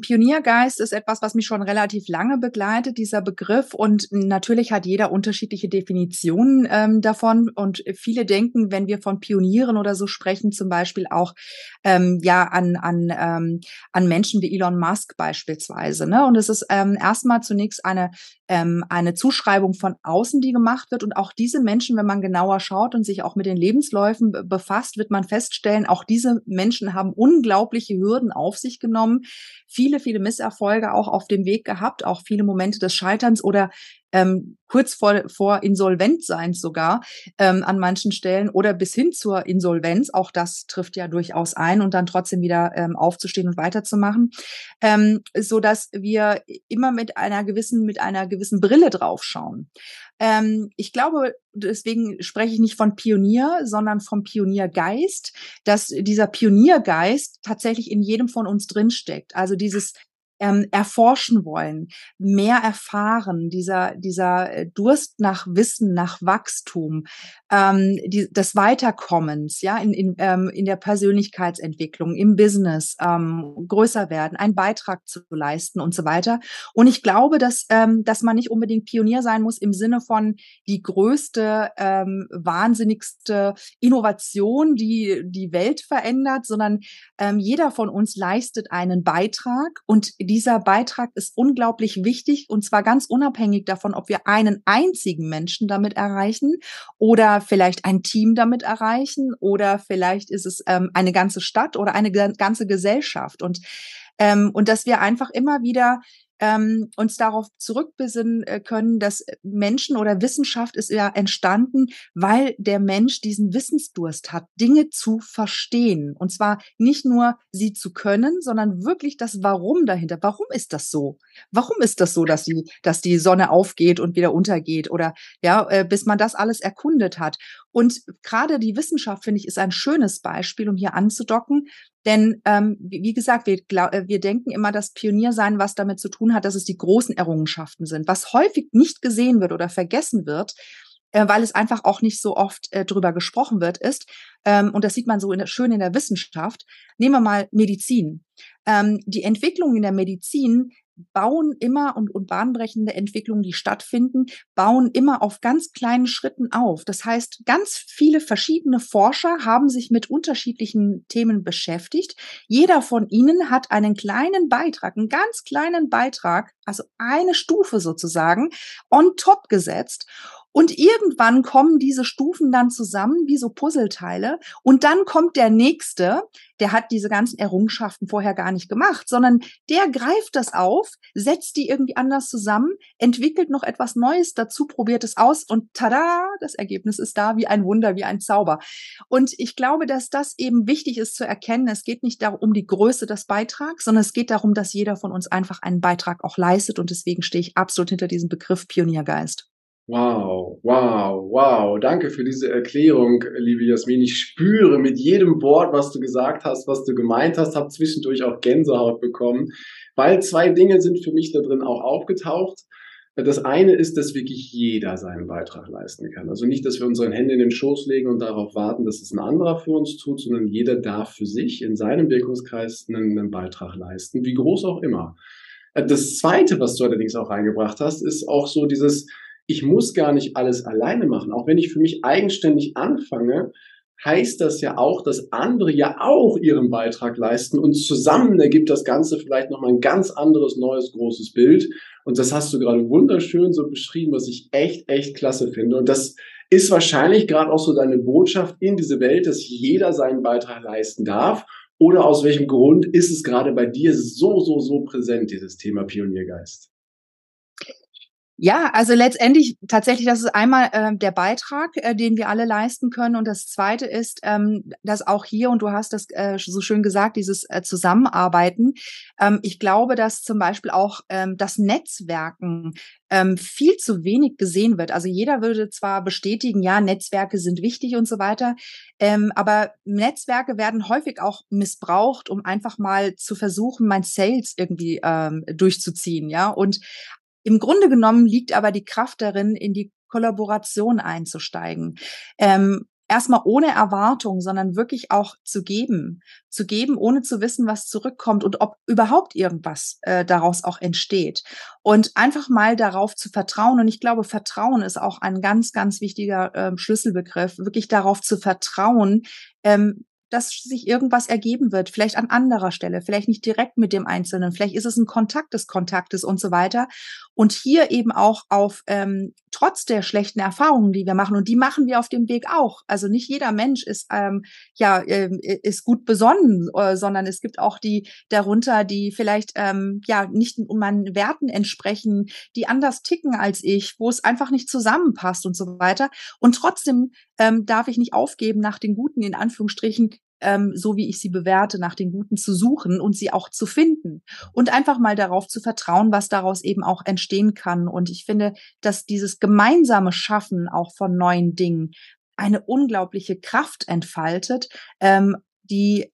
Pioniergeist ist etwas, was mich schon relativ lange begleitet, dieser Begriff. Und natürlich hat jeder unterschiedliche Definitionen ähm, davon. Und viele denken, wenn wir von Pionieren oder so sprechen, zum Beispiel auch ähm, ja an an ähm, an Menschen wie Elon Musk beispielsweise. Ne? Und es ist ähm, erstmal zunächst eine ähm, eine Zuschreibung von außen, die gemacht wird. Und auch diese Menschen, wenn man genauer schaut und sich auch mit den Lebensläufen befasst, wird man feststellen, auch diese Menschen haben unglaubliche Hürden auf sich genommen. Viele viele, viele Misserfolge auch auf dem Weg gehabt, auch viele Momente des Scheiterns oder ähm, kurz vor, vor Insolventseins sogar ähm, an manchen Stellen oder bis hin zur Insolvenz. Auch das trifft ja durchaus ein und dann trotzdem wieder ähm, aufzustehen und weiterzumachen, ähm, so dass wir immer mit einer gewissen mit einer gewissen Brille draufschauen. Ähm, ich glaube, deswegen spreche ich nicht von Pionier, sondern vom Pioniergeist, dass dieser Pioniergeist tatsächlich in jedem von uns drinsteckt. Also dieses ähm, erforschen wollen, mehr erfahren, dieser, dieser äh, Durst nach Wissen, nach Wachstum, ähm, die, des Weiterkommens, ja, in, in, ähm, in der Persönlichkeitsentwicklung, im Business, ähm, größer werden, einen Beitrag zu leisten und so weiter. Und ich glaube, dass, ähm, dass man nicht unbedingt Pionier sein muss im Sinne von die größte, ähm, wahnsinnigste Innovation, die die Welt verändert, sondern ähm, jeder von uns leistet einen Beitrag und dieser Beitrag ist unglaublich wichtig und zwar ganz unabhängig davon, ob wir einen einzigen Menschen damit erreichen oder vielleicht ein Team damit erreichen oder vielleicht ist es ähm, eine ganze Stadt oder eine ganze Gesellschaft. Und ähm, und dass wir einfach immer wieder ähm, uns darauf zurückbesinnen äh, können, dass Menschen oder Wissenschaft ist ja entstanden, weil der Mensch diesen Wissensdurst hat, Dinge zu verstehen. Und zwar nicht nur sie zu können, sondern wirklich das Warum dahinter. Warum ist das so? Warum ist das so, dass die, dass die Sonne aufgeht und wieder untergeht? Oder ja, äh, bis man das alles erkundet hat. Und gerade die Wissenschaft, finde ich, ist ein schönes Beispiel, um hier anzudocken, denn ähm, wie gesagt, wir, glaub, äh, wir denken immer, dass Pioniersein was damit zu tun hat, dass es die großen Errungenschaften sind. Was häufig nicht gesehen wird oder vergessen wird, äh, weil es einfach auch nicht so oft äh, drüber gesprochen wird, ist, ähm, und das sieht man so in der, schön in der Wissenschaft, nehmen wir mal Medizin. Ähm, die Entwicklung in der Medizin bauen immer und, und bahnbrechende Entwicklungen, die stattfinden, bauen immer auf ganz kleinen Schritten auf. Das heißt, ganz viele verschiedene Forscher haben sich mit unterschiedlichen Themen beschäftigt. Jeder von ihnen hat einen kleinen Beitrag, einen ganz kleinen Beitrag, also eine Stufe sozusagen, on top gesetzt. Und irgendwann kommen diese Stufen dann zusammen wie so Puzzleteile. Und dann kommt der nächste, der hat diese ganzen Errungenschaften vorher gar nicht gemacht, sondern der greift das auf, setzt die irgendwie anders zusammen, entwickelt noch etwas Neues dazu, probiert es aus und tada, das Ergebnis ist da wie ein Wunder, wie ein Zauber. Und ich glaube, dass das eben wichtig ist zu erkennen. Es geht nicht darum, um die Größe des Beitrags, sondern es geht darum, dass jeder von uns einfach einen Beitrag auch leistet. Und deswegen stehe ich absolut hinter diesem Begriff Pioniergeist. Wow, wow, wow. Danke für diese Erklärung, liebe Jasmin. Ich spüre mit jedem Wort, was du gesagt hast, was du gemeint hast, habe zwischendurch auch Gänsehaut bekommen, weil zwei Dinge sind für mich da drin auch aufgetaucht. Das eine ist, dass wirklich jeder seinen Beitrag leisten kann. Also nicht, dass wir unseren Hände in den Schoß legen und darauf warten, dass es ein anderer für uns tut, sondern jeder darf für sich in seinem Wirkungskreis einen, einen Beitrag leisten, wie groß auch immer. Das zweite, was du allerdings auch reingebracht hast, ist auch so dieses, ich muss gar nicht alles alleine machen. Auch wenn ich für mich eigenständig anfange, heißt das ja auch, dass andere ja auch ihren Beitrag leisten und zusammen ergibt das Ganze vielleicht nochmal ein ganz anderes, neues, großes Bild. Und das hast du gerade wunderschön so beschrieben, was ich echt, echt klasse finde. Und das ist wahrscheinlich gerade auch so deine Botschaft in diese Welt, dass jeder seinen Beitrag leisten darf. Oder aus welchem Grund ist es gerade bei dir so, so, so präsent, dieses Thema Pioniergeist? Ja, also letztendlich tatsächlich, das ist einmal äh, der Beitrag, äh, den wir alle leisten können. Und das Zweite ist, ähm, dass auch hier, und du hast das äh, so schön gesagt, dieses äh, Zusammenarbeiten. Ähm, ich glaube, dass zum Beispiel auch ähm, das Netzwerken ähm, viel zu wenig gesehen wird. Also jeder würde zwar bestätigen, ja, Netzwerke sind wichtig und so weiter, ähm, aber Netzwerke werden häufig auch missbraucht, um einfach mal zu versuchen, mein Sales irgendwie ähm, durchzuziehen, ja. Und im Grunde genommen liegt aber die Kraft darin, in die Kollaboration einzusteigen. Ähm, erstmal ohne Erwartung, sondern wirklich auch zu geben, zu geben, ohne zu wissen, was zurückkommt und ob überhaupt irgendwas äh, daraus auch entsteht. Und einfach mal darauf zu vertrauen. Und ich glaube, Vertrauen ist auch ein ganz, ganz wichtiger äh, Schlüsselbegriff, wirklich darauf zu vertrauen, ähm, dass sich irgendwas ergeben wird, vielleicht an anderer Stelle, vielleicht nicht direkt mit dem Einzelnen, vielleicht ist es ein Kontakt des Kontaktes und so weiter. Und hier eben auch auf, ähm, trotz der schlechten Erfahrungen, die wir machen, und die machen wir auf dem Weg auch. Also nicht jeder Mensch ist, ähm, ja, äh, ist gut besonnen, äh, sondern es gibt auch die darunter, die vielleicht, ähm, ja, nicht meinen Werten entsprechen, die anders ticken als ich, wo es einfach nicht zusammenpasst und so weiter. Und trotzdem ähm, darf ich nicht aufgeben, nach den Guten, in Anführungsstrichen, ähm, so wie ich sie bewerte, nach den Guten zu suchen und sie auch zu finden und einfach mal darauf zu vertrauen, was daraus eben auch entstehen kann. Und ich finde, dass dieses gemeinsame Schaffen auch von neuen Dingen eine unglaubliche Kraft entfaltet, ähm, die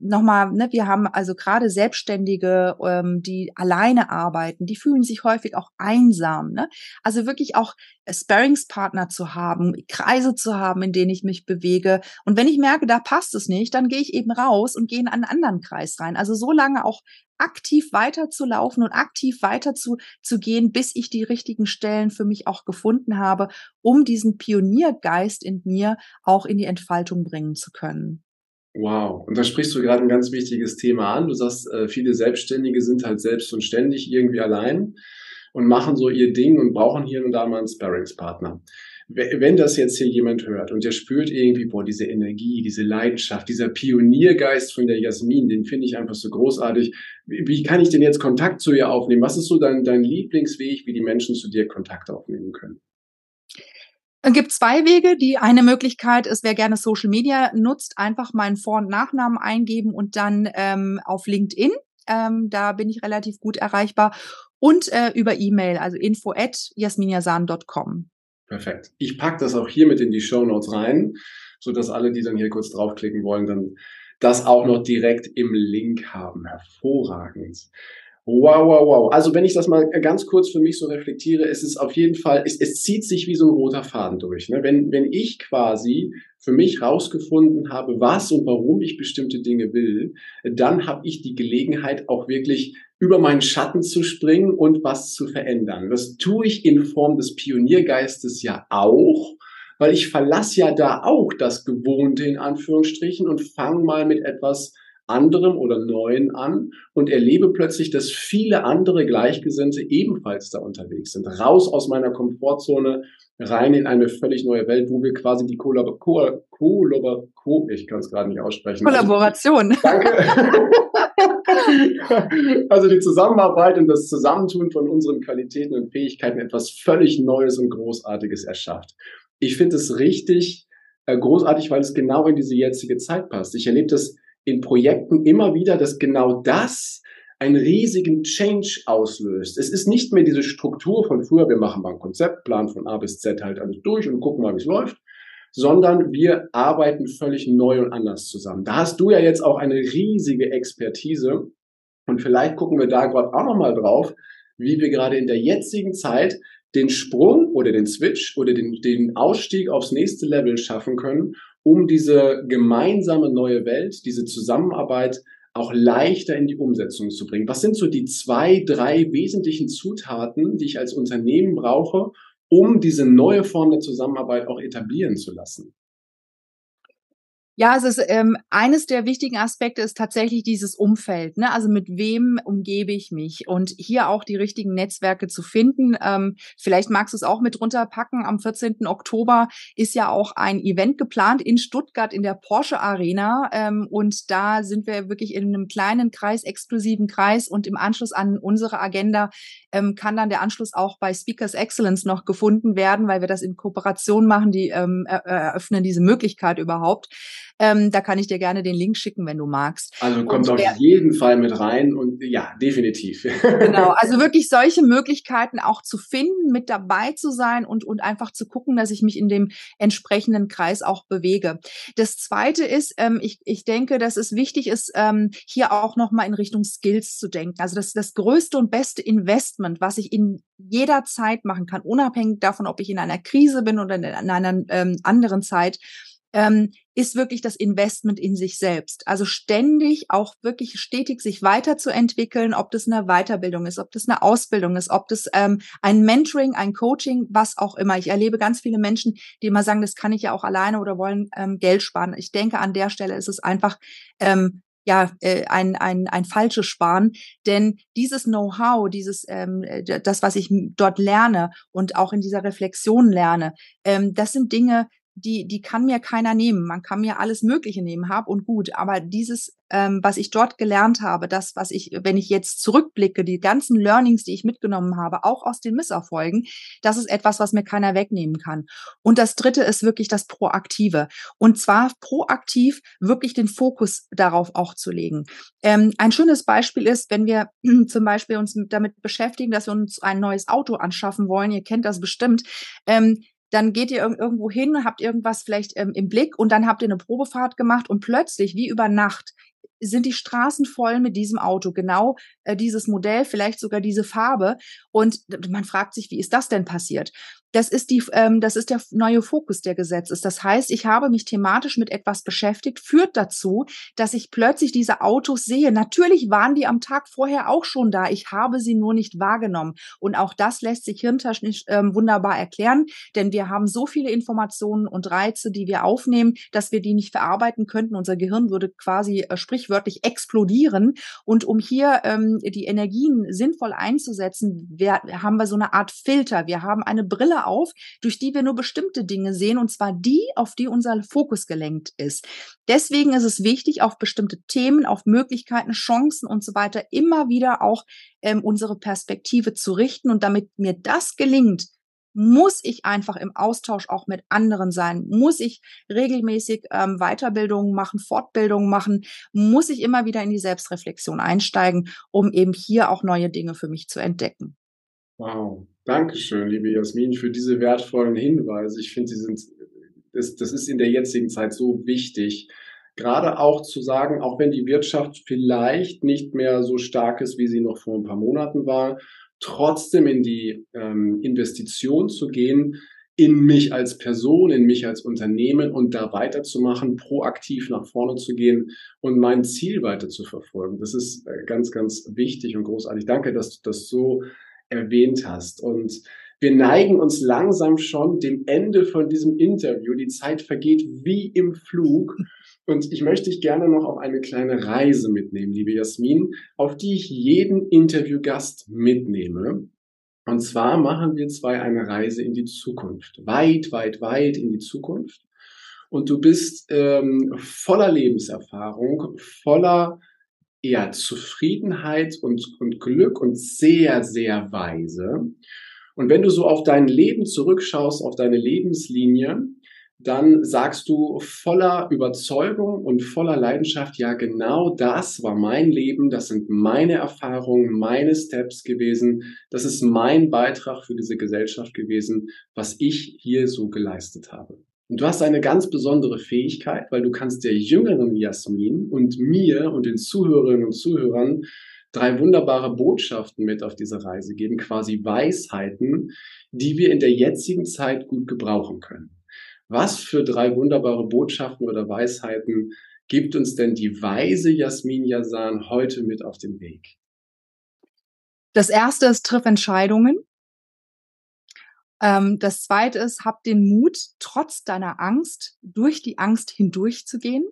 nochmal, ne, wir haben also gerade Selbstständige, ähm, die alleine arbeiten, die fühlen sich häufig auch einsam. Ne? Also wirklich auch Sparringspartner zu haben, Kreise zu haben, in denen ich mich bewege. Und wenn ich merke, da passt es nicht, dann gehe ich eben raus und gehe in einen anderen Kreis rein. Also so lange auch aktiv weiterzulaufen und aktiv weiter zu, zu gehen, bis ich die richtigen Stellen für mich auch gefunden habe, um diesen Pioniergeist in mir auch in die Entfaltung bringen zu können. Wow, und da sprichst du gerade ein ganz wichtiges Thema an. Du sagst, äh, viele Selbstständige sind halt selbst und ständig irgendwie allein und machen so ihr Ding und brauchen hier und da mal einen Sparringspartner. Wenn das jetzt hier jemand hört und der spürt irgendwie, boah, diese Energie, diese Leidenschaft, dieser Pioniergeist von der Jasmin, den finde ich einfach so großartig. Wie kann ich denn jetzt Kontakt zu ihr aufnehmen? Was ist so dein, dein Lieblingsweg, wie die Menschen zu dir Kontakt aufnehmen können? Es gibt zwei Wege. Die eine Möglichkeit ist, wer gerne Social Media nutzt, einfach meinen Vor- und Nachnamen eingeben und dann ähm, auf LinkedIn. Ähm, da bin ich relativ gut erreichbar. Und äh, über E-Mail, also info at jasminjasan.com. Perfekt. Ich packe das auch hier mit in die Show Notes rein, so dass alle, die dann hier kurz draufklicken wollen, dann das auch noch direkt im Link haben. Hervorragend. Wow, wow, wow. Also wenn ich das mal ganz kurz für mich so reflektiere, es ist auf jeden Fall, es, es zieht sich wie so ein roter Faden durch. Ne? Wenn, wenn ich quasi für mich rausgefunden habe, was und warum ich bestimmte Dinge will, dann habe ich die Gelegenheit auch wirklich über meinen Schatten zu springen und was zu verändern. Das tue ich in Form des Pioniergeistes ja auch, weil ich verlasse ja da auch das Gewohnte in Anführungsstrichen und fange mal mit etwas anderem oder Neuen an und erlebe plötzlich, dass viele andere Gleichgesinnte ebenfalls da unterwegs sind. Raus aus meiner Komfortzone, rein in eine völlig neue Welt, wo wir quasi die Kollab Kollab Kollab Ko ich kann es gerade nicht aussprechen. Kollaboration. Also, danke. also die Zusammenarbeit und das Zusammentun von unseren Qualitäten und Fähigkeiten etwas völlig Neues und Großartiges erschafft. Ich finde es richtig äh, großartig, weil es genau in diese jetzige Zeit passt. Ich erlebe das in Projekten immer wieder, dass genau das einen riesigen Change auslöst. Es ist nicht mehr diese Struktur von früher, wir machen mal ein Konzeptplan von A bis Z halt alles durch und gucken mal, wie es läuft, sondern wir arbeiten völlig neu und anders zusammen. Da hast du ja jetzt auch eine riesige Expertise und vielleicht gucken wir da gerade auch nochmal drauf, wie wir gerade in der jetzigen Zeit den Sprung oder den Switch oder den, den Ausstieg aufs nächste Level schaffen können um diese gemeinsame neue Welt, diese Zusammenarbeit auch leichter in die Umsetzung zu bringen? Was sind so die zwei, drei wesentlichen Zutaten, die ich als Unternehmen brauche, um diese neue Form der Zusammenarbeit auch etablieren zu lassen? Ja, es ist ähm, eines der wichtigen Aspekte ist tatsächlich dieses Umfeld. Ne? Also mit wem umgebe ich mich und hier auch die richtigen Netzwerke zu finden. Ähm, vielleicht magst du es auch mit runterpacken. Am 14. Oktober ist ja auch ein Event geplant in Stuttgart in der Porsche Arena ähm, und da sind wir wirklich in einem kleinen Kreis, exklusiven Kreis und im Anschluss an unsere Agenda ähm, kann dann der Anschluss auch bei Speakers Excellence noch gefunden werden, weil wir das in Kooperation machen. Die ähm, eröffnen diese Möglichkeit überhaupt. Ähm, da kann ich dir gerne den Link schicken, wenn du magst. Also kommt und, auf äh, jeden Fall mit rein und ja, definitiv. genau, also wirklich solche Möglichkeiten auch zu finden, mit dabei zu sein und, und einfach zu gucken, dass ich mich in dem entsprechenden Kreis auch bewege. Das zweite ist, ähm, ich, ich denke, dass es wichtig ist, ähm, hier auch nochmal in Richtung Skills zu denken. Also das, das größte und beste Investment, was ich in jeder Zeit machen kann, unabhängig davon, ob ich in einer Krise bin oder in einer ähm, anderen Zeit, ähm, ist wirklich das Investment in sich selbst. Also ständig auch wirklich stetig sich weiterzuentwickeln, ob das eine Weiterbildung ist, ob das eine Ausbildung ist, ob das ähm, ein Mentoring, ein Coaching, was auch immer. Ich erlebe ganz viele Menschen, die immer sagen, das kann ich ja auch alleine oder wollen ähm, Geld sparen. Ich denke, an der Stelle ist es einfach ähm, ja äh, ein, ein, ein falsches Sparen. Denn dieses Know-how, dieses ähm, das, was ich dort lerne und auch in dieser Reflexion lerne, ähm, das sind Dinge, die, die kann mir keiner nehmen. Man kann mir alles Mögliche nehmen, hab und gut. Aber dieses, ähm, was ich dort gelernt habe, das, was ich, wenn ich jetzt zurückblicke, die ganzen Learnings, die ich mitgenommen habe, auch aus den Misserfolgen, das ist etwas, was mir keiner wegnehmen kann. Und das dritte ist wirklich das Proaktive. Und zwar proaktiv wirklich den Fokus darauf auch zu legen. Ähm, ein schönes Beispiel ist, wenn wir zum Beispiel uns damit beschäftigen, dass wir uns ein neues Auto anschaffen wollen. Ihr kennt das bestimmt. Ähm, dann geht ihr irgendwo hin, habt irgendwas vielleicht ähm, im Blick und dann habt ihr eine Probefahrt gemacht und plötzlich, wie über Nacht, sind die Straßen voll mit diesem Auto, genau äh, dieses Modell, vielleicht sogar diese Farbe. Und man fragt sich, wie ist das denn passiert? Das ist die, ähm, das ist der neue Fokus der Gesetzes. Das heißt, ich habe mich thematisch mit etwas beschäftigt, führt dazu, dass ich plötzlich diese Autos sehe. Natürlich waren die am Tag vorher auch schon da. Ich habe sie nur nicht wahrgenommen. Und auch das lässt sich hirntechnisch ähm, wunderbar erklären, denn wir haben so viele Informationen und Reize, die wir aufnehmen, dass wir die nicht verarbeiten könnten. Unser Gehirn würde quasi äh, sprichwörtlich explodieren. Und um hier ähm, die Energien sinnvoll einzusetzen, wir, haben wir so eine Art Filter. Wir haben eine Brille auf, durch die wir nur bestimmte Dinge sehen, und zwar die, auf die unser Fokus gelenkt ist. Deswegen ist es wichtig, auf bestimmte Themen, auf Möglichkeiten, Chancen und so weiter immer wieder auch ähm, unsere Perspektive zu richten. Und damit mir das gelingt, muss ich einfach im Austausch auch mit anderen sein, muss ich regelmäßig ähm, Weiterbildungen machen, Fortbildungen machen, muss ich immer wieder in die Selbstreflexion einsteigen, um eben hier auch neue Dinge für mich zu entdecken. Wow, Dankeschön, liebe Jasmin, für diese wertvollen Hinweise. Ich finde, sie sind, das, das ist in der jetzigen Zeit so wichtig. Gerade auch zu sagen, auch wenn die Wirtschaft vielleicht nicht mehr so stark ist, wie sie noch vor ein paar Monaten war, trotzdem in die ähm, Investition zu gehen, in mich als Person, in mich als Unternehmen und da weiterzumachen, proaktiv nach vorne zu gehen und mein Ziel weiter zu verfolgen. Das ist äh, ganz, ganz wichtig und großartig. Danke, dass du das so erwähnt hast. Und wir neigen uns langsam schon dem Ende von diesem Interview. Die Zeit vergeht wie im Flug. Und ich möchte dich gerne noch auf eine kleine Reise mitnehmen, liebe Jasmin, auf die ich jeden Interviewgast mitnehme. Und zwar machen wir zwei eine Reise in die Zukunft. Weit, weit, weit in die Zukunft. Und du bist ähm, voller Lebenserfahrung, voller eher Zufriedenheit und, und Glück und sehr, sehr weise. Und wenn du so auf dein Leben zurückschaust, auf deine Lebenslinie, dann sagst du voller Überzeugung und voller Leidenschaft, ja, genau das war mein Leben, das sind meine Erfahrungen, meine Steps gewesen, das ist mein Beitrag für diese Gesellschaft gewesen, was ich hier so geleistet habe. Und du hast eine ganz besondere Fähigkeit, weil du kannst der jüngeren Jasmin und mir und den Zuhörerinnen und Zuhörern drei wunderbare Botschaften mit auf diese Reise geben, quasi Weisheiten, die wir in der jetzigen Zeit gut gebrauchen können. Was für drei wunderbare Botschaften oder Weisheiten gibt uns denn die weise Jasmin Yasan heute mit auf den Weg? Das erste ist, triff Entscheidungen. Ähm, das zweite ist, hab den Mut, trotz deiner Angst durch die Angst hindurchzugehen.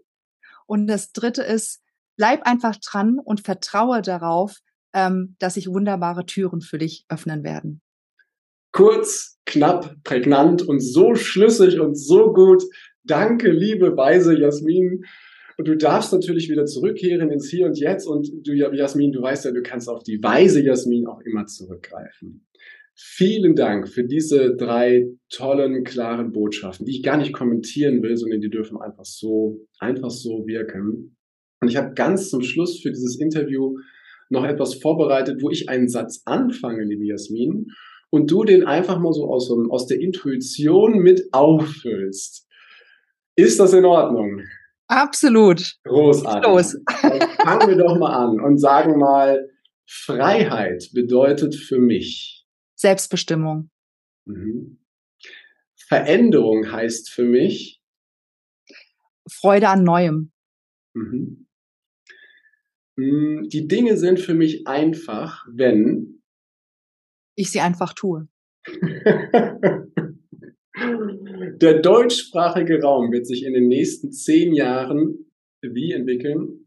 Und das dritte ist, bleib einfach dran und vertraue darauf, ähm, dass sich wunderbare Türen für dich öffnen werden. Kurz, knapp, prägnant und so schlüssig und so gut. Danke, liebe weise Jasmin. Und du darfst natürlich wieder zurückkehren ins Hier und Jetzt. Und du, Jasmin, du weißt ja, du kannst auf die weise Jasmin auch immer zurückgreifen. Vielen Dank für diese drei tollen, klaren Botschaften, die ich gar nicht kommentieren will, sondern die dürfen einfach so, einfach so wirken. Und ich habe ganz zum Schluss für dieses Interview noch etwas vorbereitet, wo ich einen Satz anfange, liebe Jasmin, und du den einfach mal so aus, aus der Intuition mit auffüllst. Ist das in Ordnung? Absolut. Großartig. Los. Fangen wir doch mal an und sagen mal, Freiheit bedeutet für mich Selbstbestimmung. Mhm. Veränderung heißt für mich Freude an Neuem. Mhm. Mm, die Dinge sind für mich einfach, wenn ich sie einfach tue. Der deutschsprachige Raum wird sich in den nächsten zehn Jahren wie entwickeln?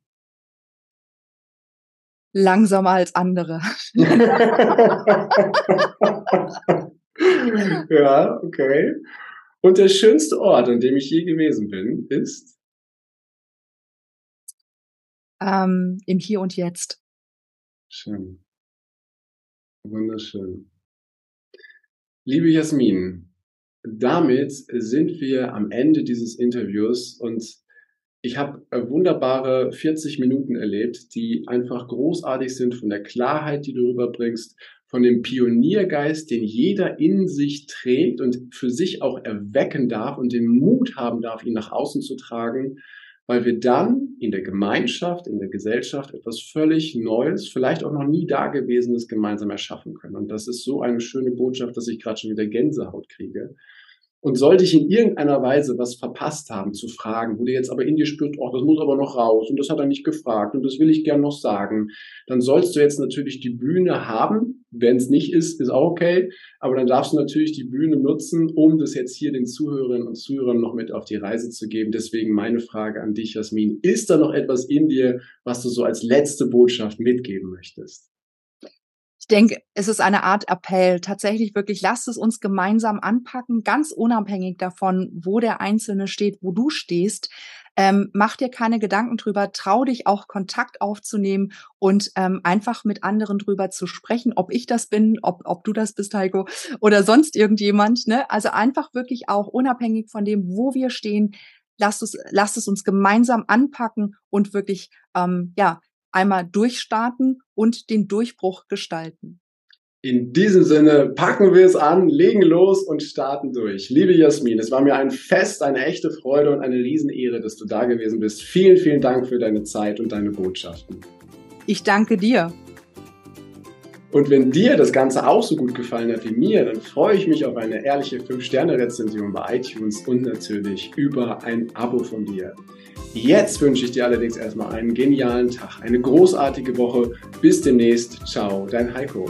Langsamer als andere. ja, okay. Und der schönste Ort, an dem ich je gewesen bin, ist? Ähm, Im Hier und Jetzt. Schön. Wunderschön. Liebe Jasmin, damit sind wir am Ende dieses Interviews und ich habe äh, wunderbare 40 Minuten erlebt, die einfach großartig sind von der Klarheit, die du rüberbringst, von dem Pioniergeist, den jeder in sich trägt und für sich auch erwecken darf und den Mut haben darf, ihn nach außen zu tragen weil wir dann in der Gemeinschaft, in der Gesellschaft etwas völlig Neues, vielleicht auch noch nie Dagewesenes gemeinsam erschaffen können. Und das ist so eine schöne Botschaft, dass ich gerade schon wieder Gänsehaut kriege. Und sollte ich in irgendeiner Weise was verpasst haben zu fragen, wo du jetzt aber in dir spürst, oh, das muss aber noch raus und das hat er nicht gefragt und das will ich gern noch sagen, dann sollst du jetzt natürlich die Bühne haben. Wenn es nicht ist, ist auch okay. Aber dann darfst du natürlich die Bühne nutzen, um das jetzt hier den Zuhörerinnen und Zuhörern noch mit auf die Reise zu geben. Deswegen meine Frage an dich, Jasmin. Ist da noch etwas in dir, was du so als letzte Botschaft mitgeben möchtest? Ich denke, es ist eine Art Appell. Tatsächlich wirklich, lasst es uns gemeinsam anpacken, ganz unabhängig davon, wo der Einzelne steht, wo du stehst. Ähm, mach dir keine Gedanken drüber, trau dich auch Kontakt aufzunehmen und ähm, einfach mit anderen drüber zu sprechen, ob ich das bin, ob, ob du das bist, Heiko, oder sonst irgendjemand. Ne? Also einfach wirklich auch unabhängig von dem, wo wir stehen, lasst es, lasst es uns gemeinsam anpacken und wirklich ähm, ja einmal durchstarten und den Durchbruch gestalten. In diesem Sinne packen wir es an, legen los und starten durch. Liebe Jasmin, es war mir ein Fest, eine echte Freude und eine Riesenehre, dass du da gewesen bist. Vielen, vielen Dank für deine Zeit und deine Botschaften. Ich danke dir. Und wenn dir das Ganze auch so gut gefallen hat wie mir, dann freue ich mich auf eine ehrliche 5-Sterne-Rezension bei iTunes und natürlich über ein Abo von dir. Jetzt wünsche ich dir allerdings erstmal einen genialen Tag, eine großartige Woche. Bis demnächst. Ciao, dein Heiko.